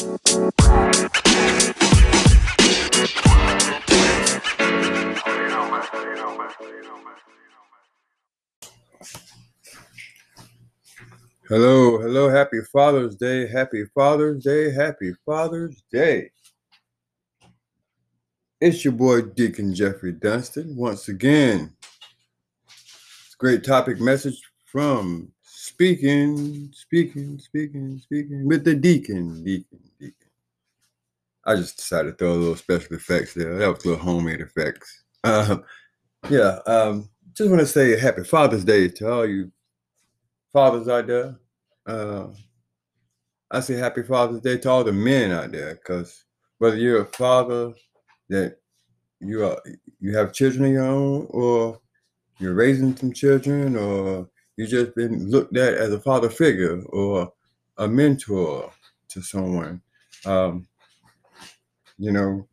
Hello, hello, happy Father's Day, happy Father's Day, happy Father's Day. It's your boy Deacon Jeffrey Dunston once again. It's a great topic message from speaking, speaking, speaking, speaking with the deacon, deacon, deacon. I just decided to throw a little special effects there. That was little homemade effects. Uh, yeah, um, just want to say happy Father's Day to all you fathers out there. Uh, I say happy Father's Day to all the men out there, because whether you're a father that you are you have children of your own, or you're raising some children, or you just been looked at as a father figure or a mentor to someone, um, you know,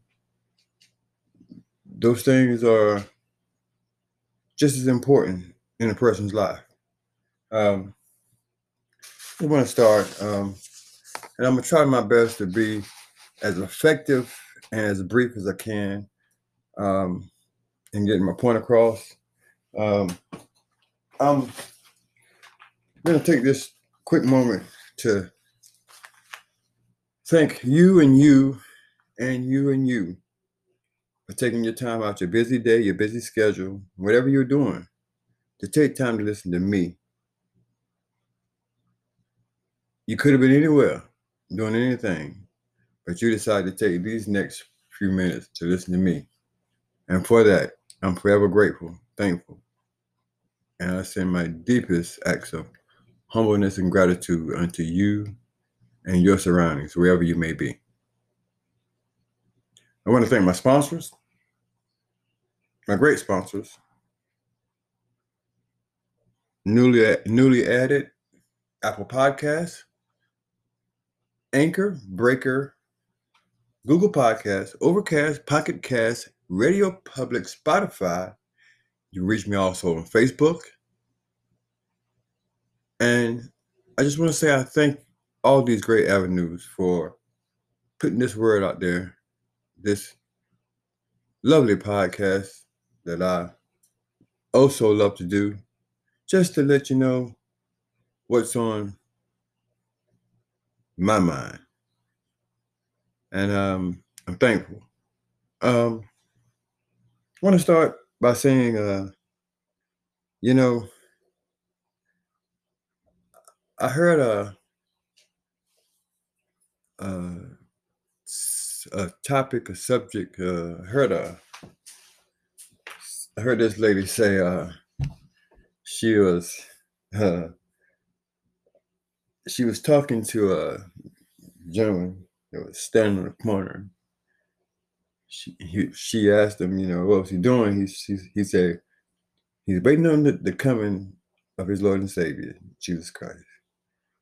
those things are just as important in a person's life. Um, I want to start, um, and I'm gonna try my best to be as effective and as brief as I can um, in getting my point across. Um, I'm gonna take this quick moment to thank you and you and you and you for taking your time out your busy day, your busy schedule, whatever you're doing, to take time to listen to me you could have been anywhere doing anything, but you decided to take these next few minutes to listen to me. And for that, I'm forever grateful, thankful. And I send my deepest acts of humbleness and gratitude unto you and your surroundings, wherever you may be. I want to thank my sponsors, my great sponsors, newly newly added Apple Podcasts, Anchor, Breaker, Google Podcasts, Overcast, Pocket Cast, Radio Public, Spotify. You reach me also on Facebook. And I just want to say I thank all these great avenues for putting this word out there, this lovely podcast that I also love to do, just to let you know what's on my mind. And um, I'm thankful. Um, I want to start by saying, uh, you know, I heard a, a, a topic, a subject. Uh, heard a, I heard this lady say uh, she was uh, she was talking to a gentleman that was standing in the corner. She he, she asked him, you know, what was he doing? He he, he said he's waiting on the, the coming of his Lord and Savior, Jesus Christ.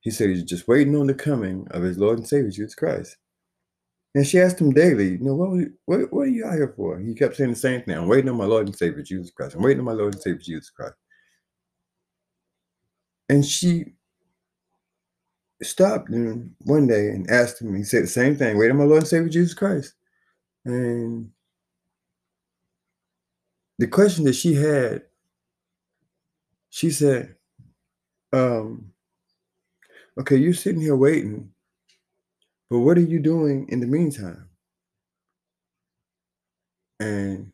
He said he's just waiting on the coming of his Lord and Savior, Jesus Christ. And she asked him daily, you know, what, you, what, what are you out here for? He kept saying the same thing. I'm waiting on my Lord and Savior, Jesus Christ. I'm waiting on my Lord and Savior, Jesus Christ. And she stopped him one day and asked him, he said the same thing, wait on my Lord and Savior Jesus Christ. And the question that she had, she said, um, okay, you're sitting here waiting, but what are you doing in the meantime? And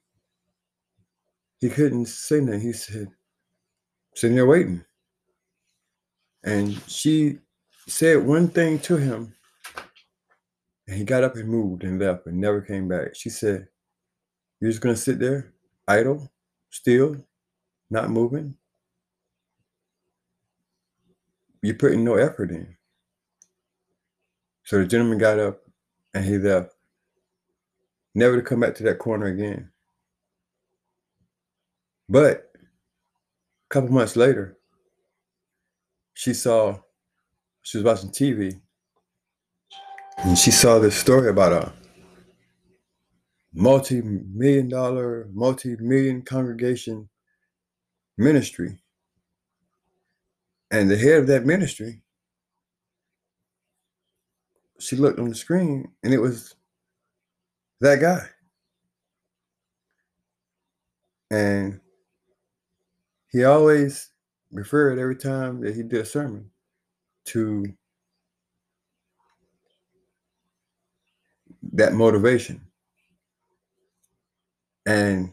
he couldn't say that. He said, sitting here waiting. And she said one thing to him, and he got up and moved and left and never came back. She said, You're just going to sit there, idle, still, not moving? You're putting no effort in. So the gentleman got up and he left, never to come back to that corner again. But a couple months later, she saw she was watching TV and she saw this story about a multi-million dollar, multi-million congregation ministry. And the head of that ministry she looked on the screen and it was that guy. And he always referred every time that he did a sermon to that motivation. And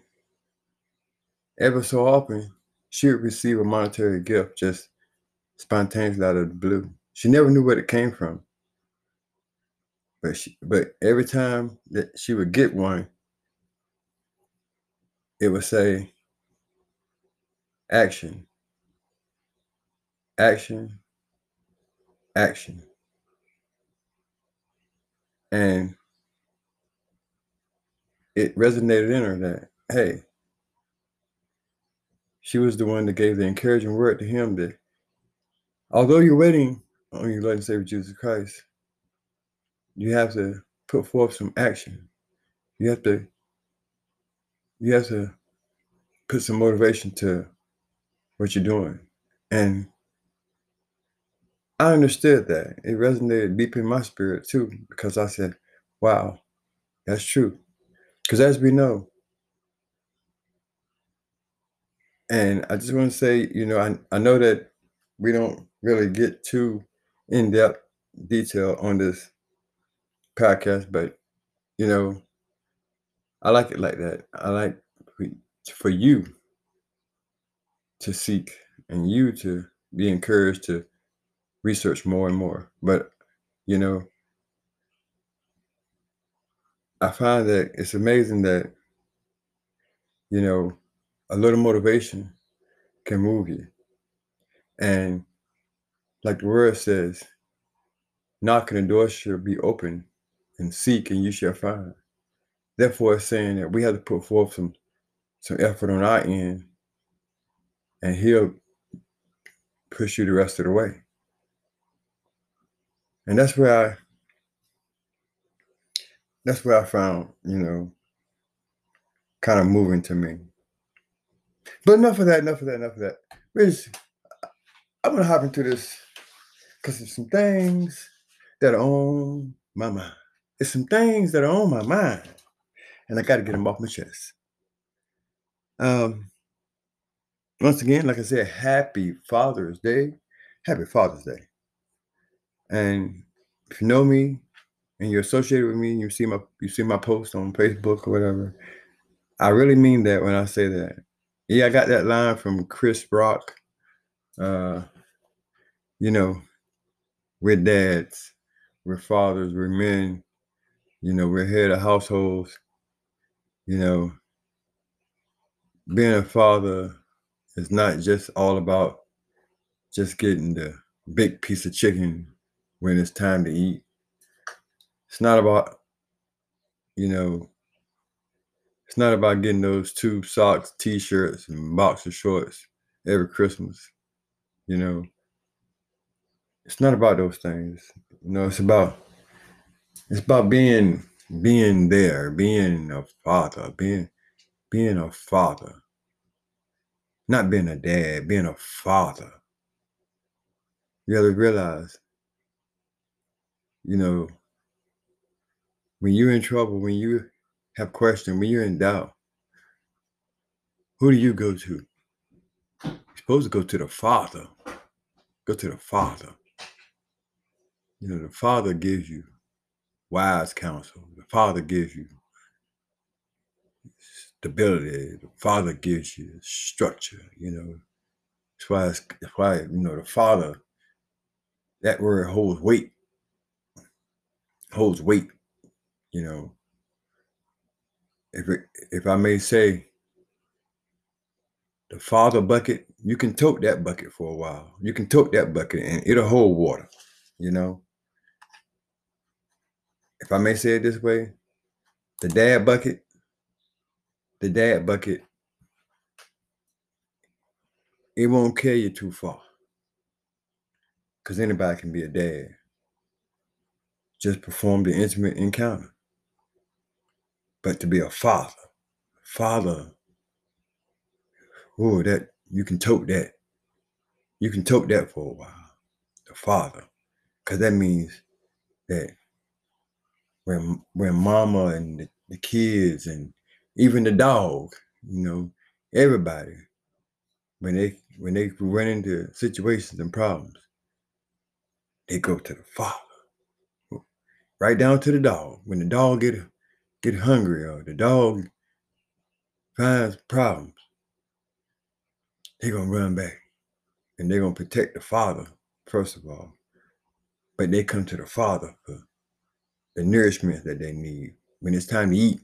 ever so often, she would receive a monetary gift just spontaneously out of the blue. She never knew where it came from. But she, but every time that she would get one, it would say action, action, action. And it resonated in her that, hey, she was the one that gave the encouraging word to him that although you're waiting on your Lord and Savior Jesus Christ, you have to put forth some action. You have to you have to put some motivation to what you're doing. And I understood that. It resonated deep in my spirit too, because I said, wow, that's true. Because as we know, and I just want to say, you know, I, I know that we don't really get too in depth detail on this podcast, but you know, I like it like that. I like for you to seek and you to be encouraged to research more and more. But you know, I find that it's amazing that, you know, a little motivation can move you. And like the word says, knocking the door shall be open and seek and you shall find. Therefore, it's saying that we have to put forth some some effort on our end and he'll push you the rest of the way. And that's where I that's where I found, you know, kind of moving to me. But enough of that, enough of that, enough of that. Rich, I'm gonna hop into this because there's some things that are on my mind. There's some things that are on my mind, and I got to get them off my chest. Um, once again, like I said, happy Father's Day. Happy Father's Day. And if you know me, and you're associated with me, and you see my you see my post on Facebook or whatever, I really mean that when I say that. Yeah, I got that line from Chris Rock. Uh, you know, we're dads, we're fathers, we're men, you know, we're head of households. You know, being a father is not just all about just getting the big piece of chicken when it's time to eat. It's not about, you know, it's not about getting those two socks, t-shirts, and boxer shorts every Christmas. You know, it's not about those things. You know, it's about it's about being being there, being a father, being being a father. Not being a dad, being a father. You gotta realize, you know, when you're in trouble, when you have questions, when you're in doubt, who do you go to? You're supposed to go to the Father. Go to the Father. You know, the Father gives you wise counsel. The Father gives you stability. The Father gives you structure. You know, that's why. that's why you know the Father. That word holds weight. Holds weight. You know, if it, if I may say, the Father bucket, you can tote that bucket for a while. You can tote that bucket and it'll hold water. You know. If I may say it this way, the dad bucket the dad bucket, it won't carry you too far. Because anybody can be a dad. Just perform the intimate encounter. But to be a father, father, oh, that you can tote that. You can tote that for a while. The father. Because that means that when when mama and the, the kids and even the dog, you know, everybody, when they when they run into situations and problems, they go to the father. Right down to the dog. When the dog get get hungry or the dog finds problems, they're gonna run back and they're gonna protect the father, first of all. But they come to the father for the nourishment that they need. When it's time to eat,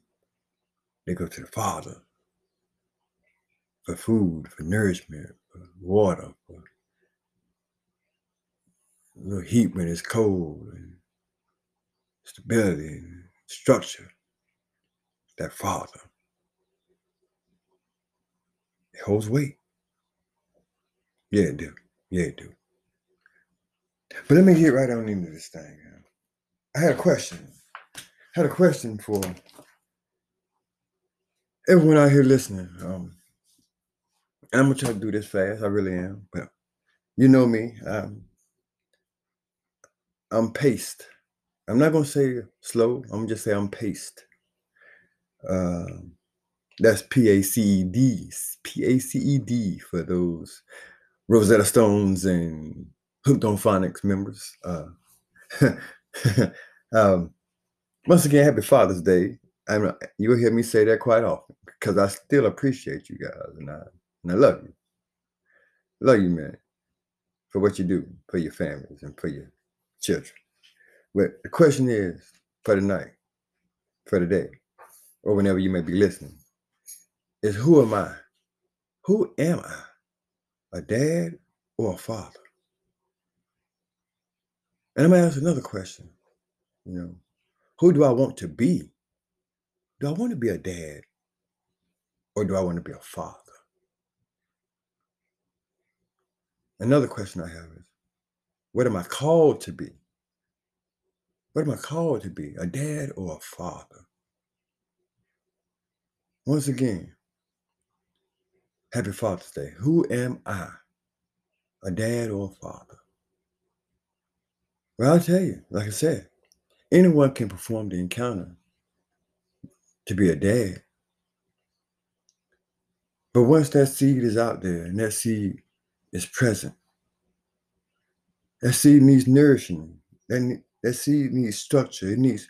they go to the father for food, for nourishment, for water, for a little heat when it's cold, and stability and structure. That father. It holds weight. Yeah, it do. Yeah, it do. But let me get right on into this thing. I had a question. I had a question for everyone out here listening. Um, and I'm gonna try to do this fast. I really am. But you know me. I'm paced. I'm not gonna say slow. I'm gonna just say I'm paced. Uh, that's P A C E D. P A C E D for those Rosetta Stones and Hooked on Phonics members. Uh, um, once again, happy Father's Day. I'm, you'll hear me say that quite often because I still appreciate you guys and I, and I love you. Love you, man, for what you do for your families and for your children. But the question is for the night, for the day, or whenever you may be listening, is who am I? Who am I? a dad or a father? And I'm gonna ask another question. You know, who do I want to be? Do I want to be a dad or do I want to be a father? Another question I have is what am I called to be? What am I called to be? A dad or a father? Once again, Happy Father's Day. Who am I? A dad or a father? Well, I'll tell you, like I said, anyone can perform the encounter to be a dad. But once that seed is out there and that seed is present, that seed needs nourishing. That, that seed needs structure. It needs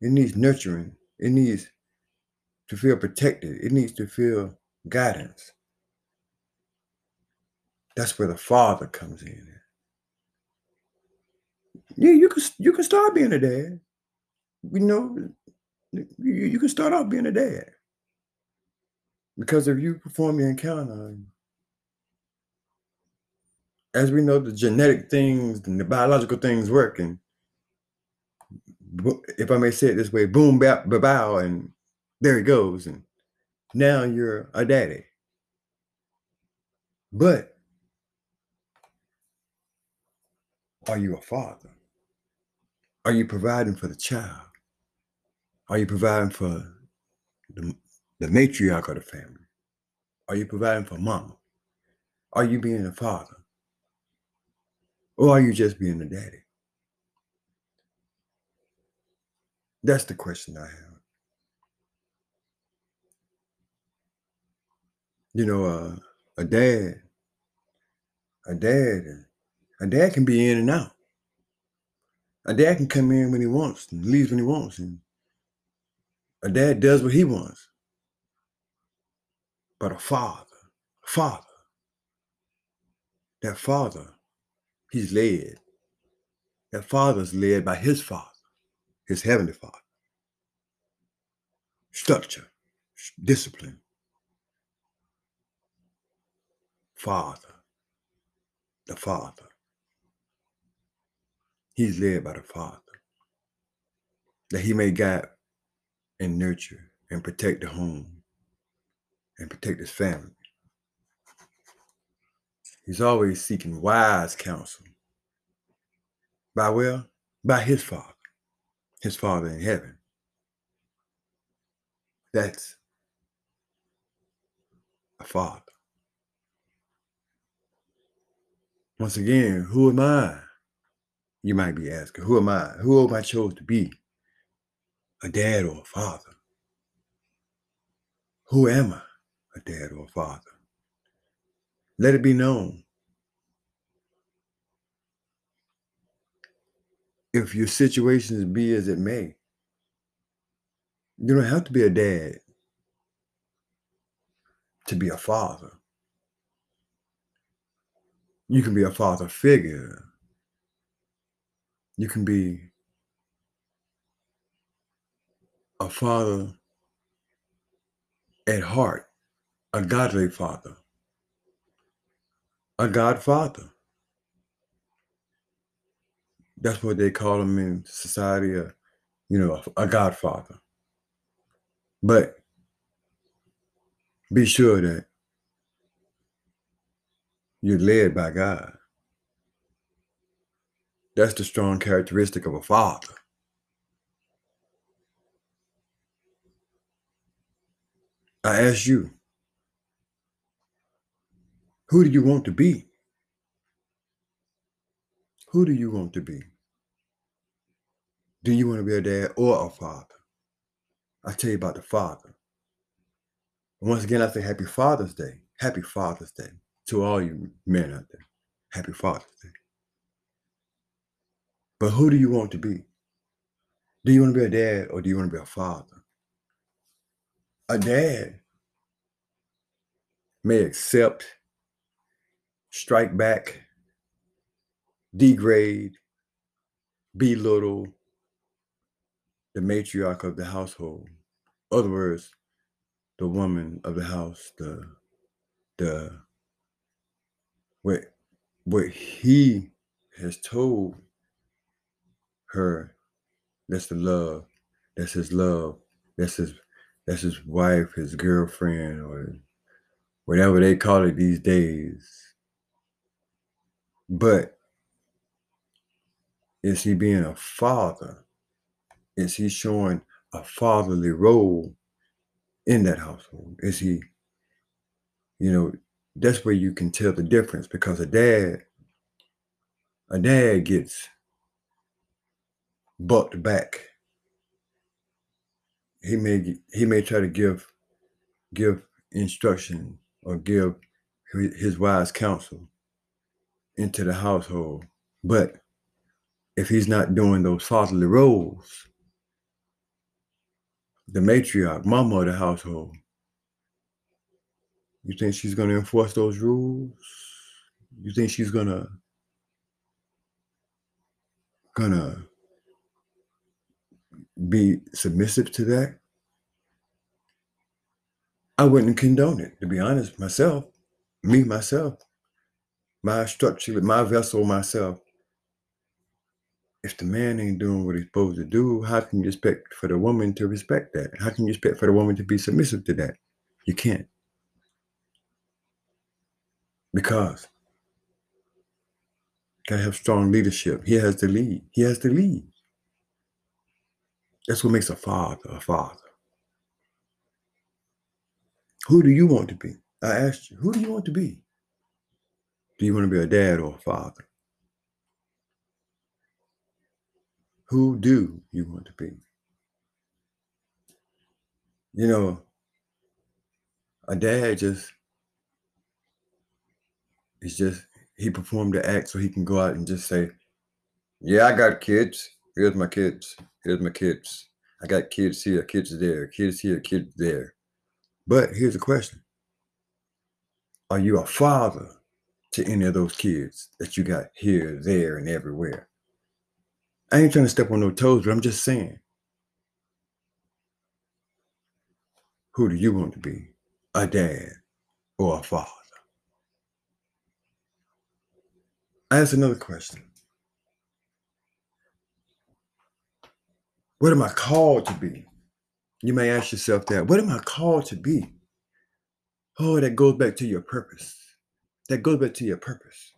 it needs nurturing. It needs to feel protected. It needs to feel guidance. That's where the father comes in. Yeah, you can you can start being a dad. You know, you, you can start off being a dad. Because if you perform the encounter, as we know, the genetic things and the biological things work, and if I may say it this way, boom, bap, bow, and there it goes, and now you're a daddy. But Are you a father? Are you providing for the child? Are you providing for the, the matriarch of the family? Are you providing for mama? Are you being a father? Or are you just being a daddy? That's the question I have. You know, uh, a dad, a dad a dad can be in and out. A dad can come in when he wants and leaves when he wants. And a dad does what he wants. But a father, a father, that father, he's led. That father's led by his father, his heavenly father. Structure, discipline. Father, the father. He's led by the Father, that he may guide and nurture and protect the home and protect his family. He's always seeking wise counsel. By well, by his Father, his Father in heaven. That's a father. Once again, who am I? You might be asking, who am I? Who am I chose to be? a dad or a father? Who am I, a dad or a father? Let it be known. If your situations be as it may, you don't have to be a dad to be a father. You can be a father figure. You can be a father at heart, a godly father, a godfather. That's what they call him in society, you know, a, a godfather. But be sure that you're led by God. That's the strong characteristic of a father. I ask you, who do you want to be? Who do you want to be? Do you want to be a dad or a father? I tell you about the father. Once again, I say happy Father's Day. Happy Father's Day to all you men out there. Happy Father's Day. But who do you want to be? Do you want to be a dad or do you want to be a father? A dad may accept, strike back, degrade, belittle the matriarch of the household. In other words, the woman of the house, the the what what he has told her that's the love, that's his love, that's his that's his wife, his girlfriend, or whatever they call it these days. But is he being a father? Is he showing a fatherly role in that household? Is he, you know, that's where you can tell the difference because a dad, a dad gets bucked back. He may he may try to give give instruction or give his wise counsel into the household. But if he's not doing those fatherly roles, the matriarch, mama of the household, you think she's going to enforce those rules? You think she's going to gonna be submissive to that? I wouldn't condone it, to be honest, myself, me, myself, my structure, my vessel, myself. If the man ain't doing what he's supposed to do, how can you expect for the woman to respect that? How can you expect for the woman to be submissive to that? You can't. Because gotta have strong leadership. He has to lead. He has to lead. That's what makes a father a father. Who do you want to be? I asked you, who do you want to be? Do you want to be a dad or a father? Who do you want to be? You know, a dad just is just he performed the act so he can go out and just say, Yeah, I got kids. Here's my kids. Here's my kids. I got kids here, kids there, kids here, kids there. But here's the question Are you a father to any of those kids that you got here, there, and everywhere? I ain't trying to step on no toes, but I'm just saying. Who do you want to be? A dad or a father? I ask another question. What am I called to be? You may ask yourself that. What am I called to be? Oh, that goes back to your purpose. That goes back to your purpose.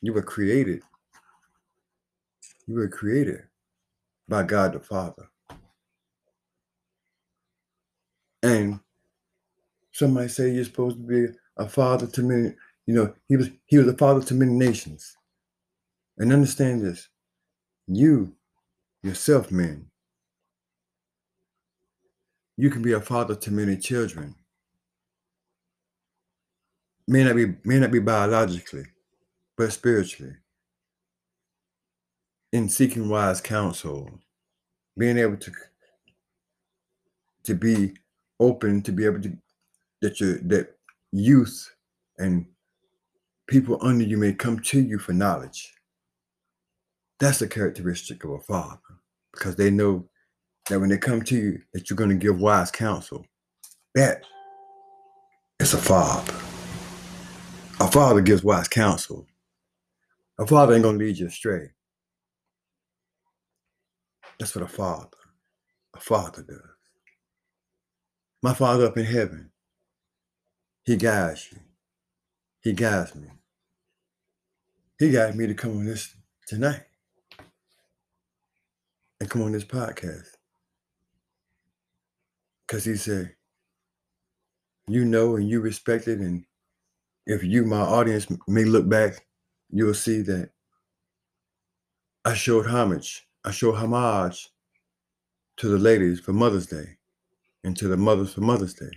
You were created. You were created by God the Father. And somebody say you're supposed to be a father to many, you know, he was he was a father to many nations. And understand this. You yourself, men. You can be a father to many children. May not be may not be biologically, but spiritually. In seeking wise counsel, being able to to be open to be able to that your that youth and people under you may come to you for knowledge. That's a characteristic of a father because they know that when they come to you, that you're going to give wise counsel. That is a father. A father gives wise counsel. A father ain't going to lead you astray. That's what a father, a father does. My father up in heaven, he guides you. He guides me. He guided me to come on this tonight and come on this podcast. Because he said, you know and you respect it. And if you, my audience, may look back, you'll see that I showed homage. I showed homage to the ladies for Mother's Day and to the mothers for Mother's Day.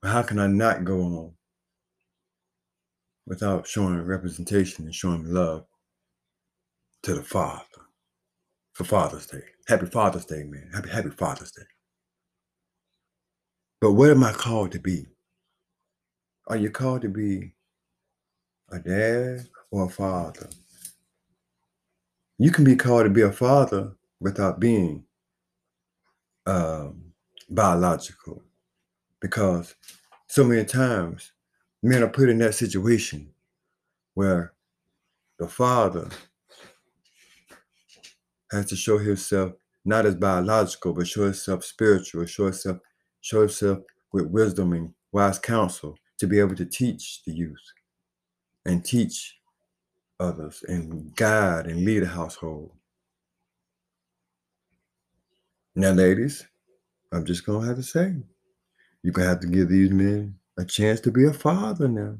But how can I not go on without showing representation and showing love to the Father for Father's Day. Happy Father's Day, man. Happy, happy Father's Day. But what am I called to be? Are you called to be a dad or a father? You can be called to be a father without being um, biological because so many times men are put in that situation where the father has to show himself not as biological, but show himself spiritual, show himself, show himself with wisdom and wise counsel to be able to teach the youth and teach others and guide and lead a household. Now, ladies, I'm just gonna have to say, you're gonna have to give these men a chance to be a father now.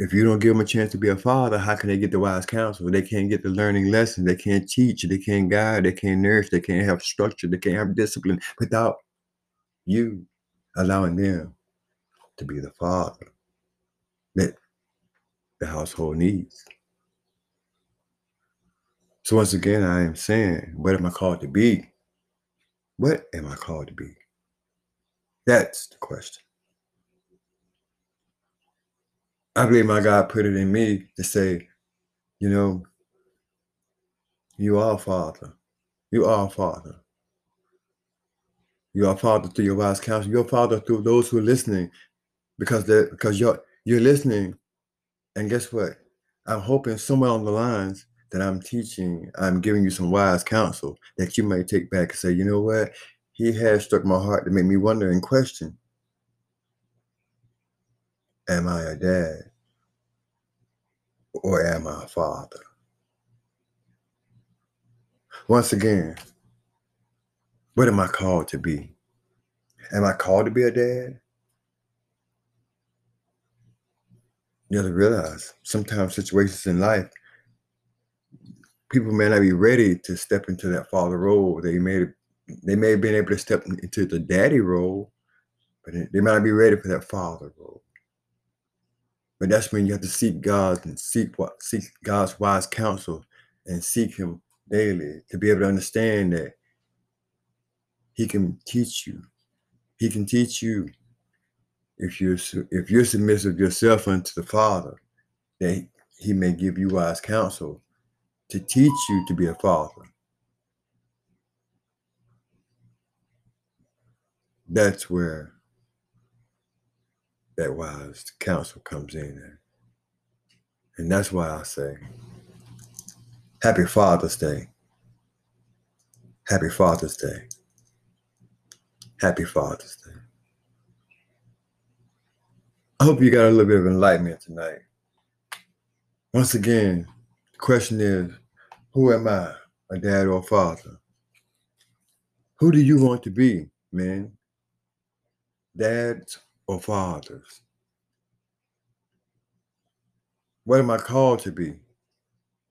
If you don't give them a chance to be a father, how can they get the wise counsel? They can't get the learning lessons. They can't teach. They can't guide. They can't nourish. They can't have structure. They can't have discipline without you allowing them to be the father that the household needs. So once again, I am saying, what am I called to be? What am I called to be? That's the question. I believe my God put it in me to say, you know, you are Father. You are Father. You are Father through your wise counsel. You're Father through those who are listening, because they because you're you're listening, and guess what? I'm hoping somewhere on the lines that I'm teaching, I'm giving you some wise counsel that you may take back and say, you know what? He has struck my heart to make me wonder and question Am I a dad? Or am I a father? Once again, what am I called to be? Am I called to be a dad? You have to realize sometimes situations in life, people may not be ready to step into that father role. They may they may have been able to step into the daddy role, but they might not be ready for that father role. But that's when you have to seek God and seek what seek God's wise counsel and seek Him daily to be able to understand that He can teach you. He can teach you if you're if you're submissive yourself unto the Father, that He may give you wise counsel to teach you to be a father. That's where that wise counsel comes in. And that's why I say, Happy Father's Day. Happy Father's Day. Happy Father's Day. I hope you got a little bit of enlightenment tonight. Once again, the question is who am I, a dad or a father? Who do you want to be, man? Dads or fathers? What am I called to be?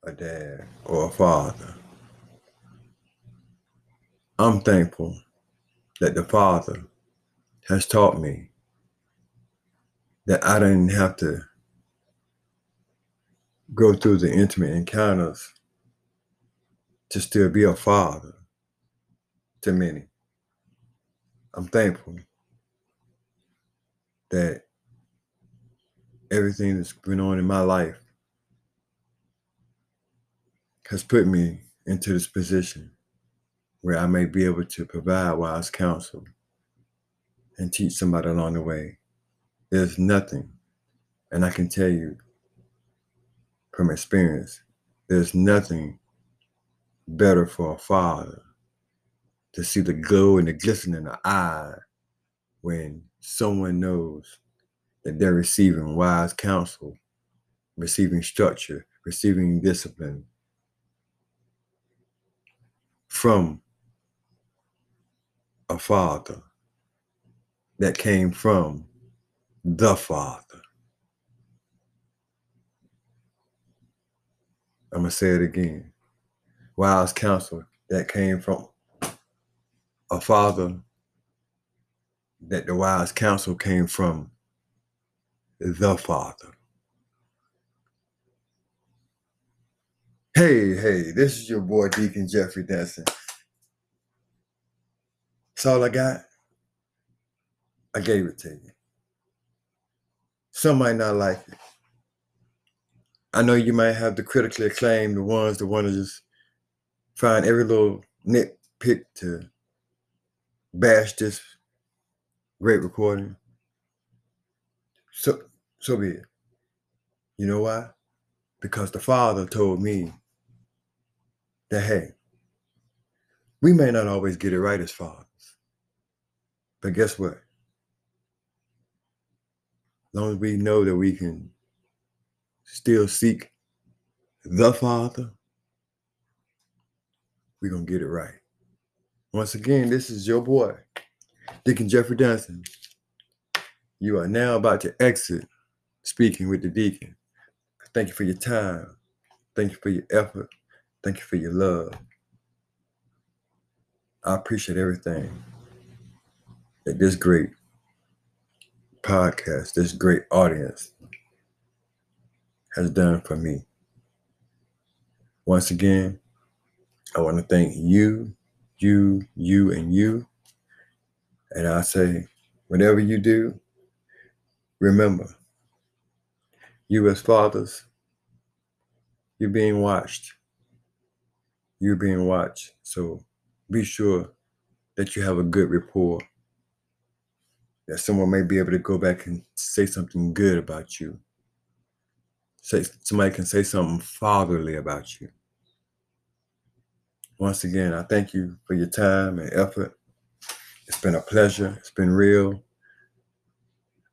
A dad or a father? I'm thankful that the Father has taught me that I didn't have to go through the intimate encounters to still be a father to many. I'm thankful that everything that's been on in my life has put me into this position where I may be able to provide wise counsel and teach somebody along the way. There's nothing, and I can tell you from experience, there's nothing better for a father to see the glow and the glisten in the eye when someone knows that they're receiving wise counsel, receiving structure, receiving discipline from a father that came from the Father. I'm going to say it again. Wise counsel that came from a father, that the wise counsel came from the Father. Hey, hey, this is your boy Deacon Jeffrey Denson. That's all I got. I gave it to you. Some might not like it. I know you might have the critically acclaimed, the ones that want to just find every little nitpick to bash this great recording. So so be it. You know why? Because the Father told me that hey, we may not always get it right as fathers. But guess what? As long as we know that we can still seek the Father, we're going to get it right. Once again, this is your boy, Deacon Jeffrey Dunson. You are now about to exit speaking with the deacon. Thank you for your time. Thank you for your effort. Thank you for your love. I appreciate everything that this great podcast, this great audience has done for me. Once again, I want to thank you, you, you, and you. And I say, whatever you do, remember, you as fathers, you're being watched. You're being watched. So be sure that you have a good rapport. That someone may be able to go back and say something good about you. Say somebody can say something fatherly about you. Once again, I thank you for your time and effort. It's been a pleasure. It's been real.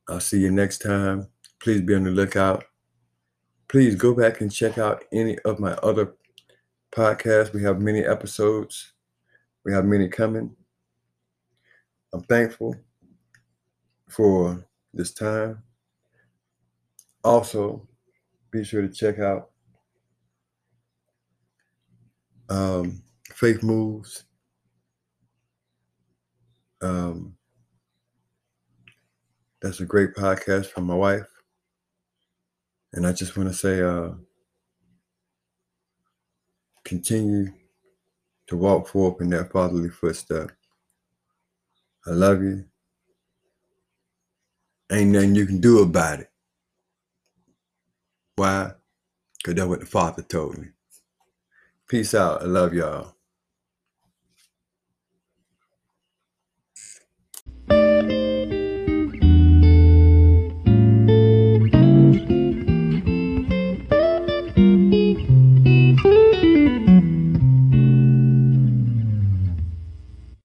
I'll see you next time. Please be on the lookout. Please go back and check out any of my other podcasts. We have many episodes. We have many coming. I'm thankful for this time. Also, be sure to check out um, Faith Moves. Um, that's a great podcast from my wife. And I just want to say, uh, continue to walk forth in that fatherly footstep. I love you. Ain't nothing you can do about it. Why? Because that's what the Father told me. Peace out. I love y'all.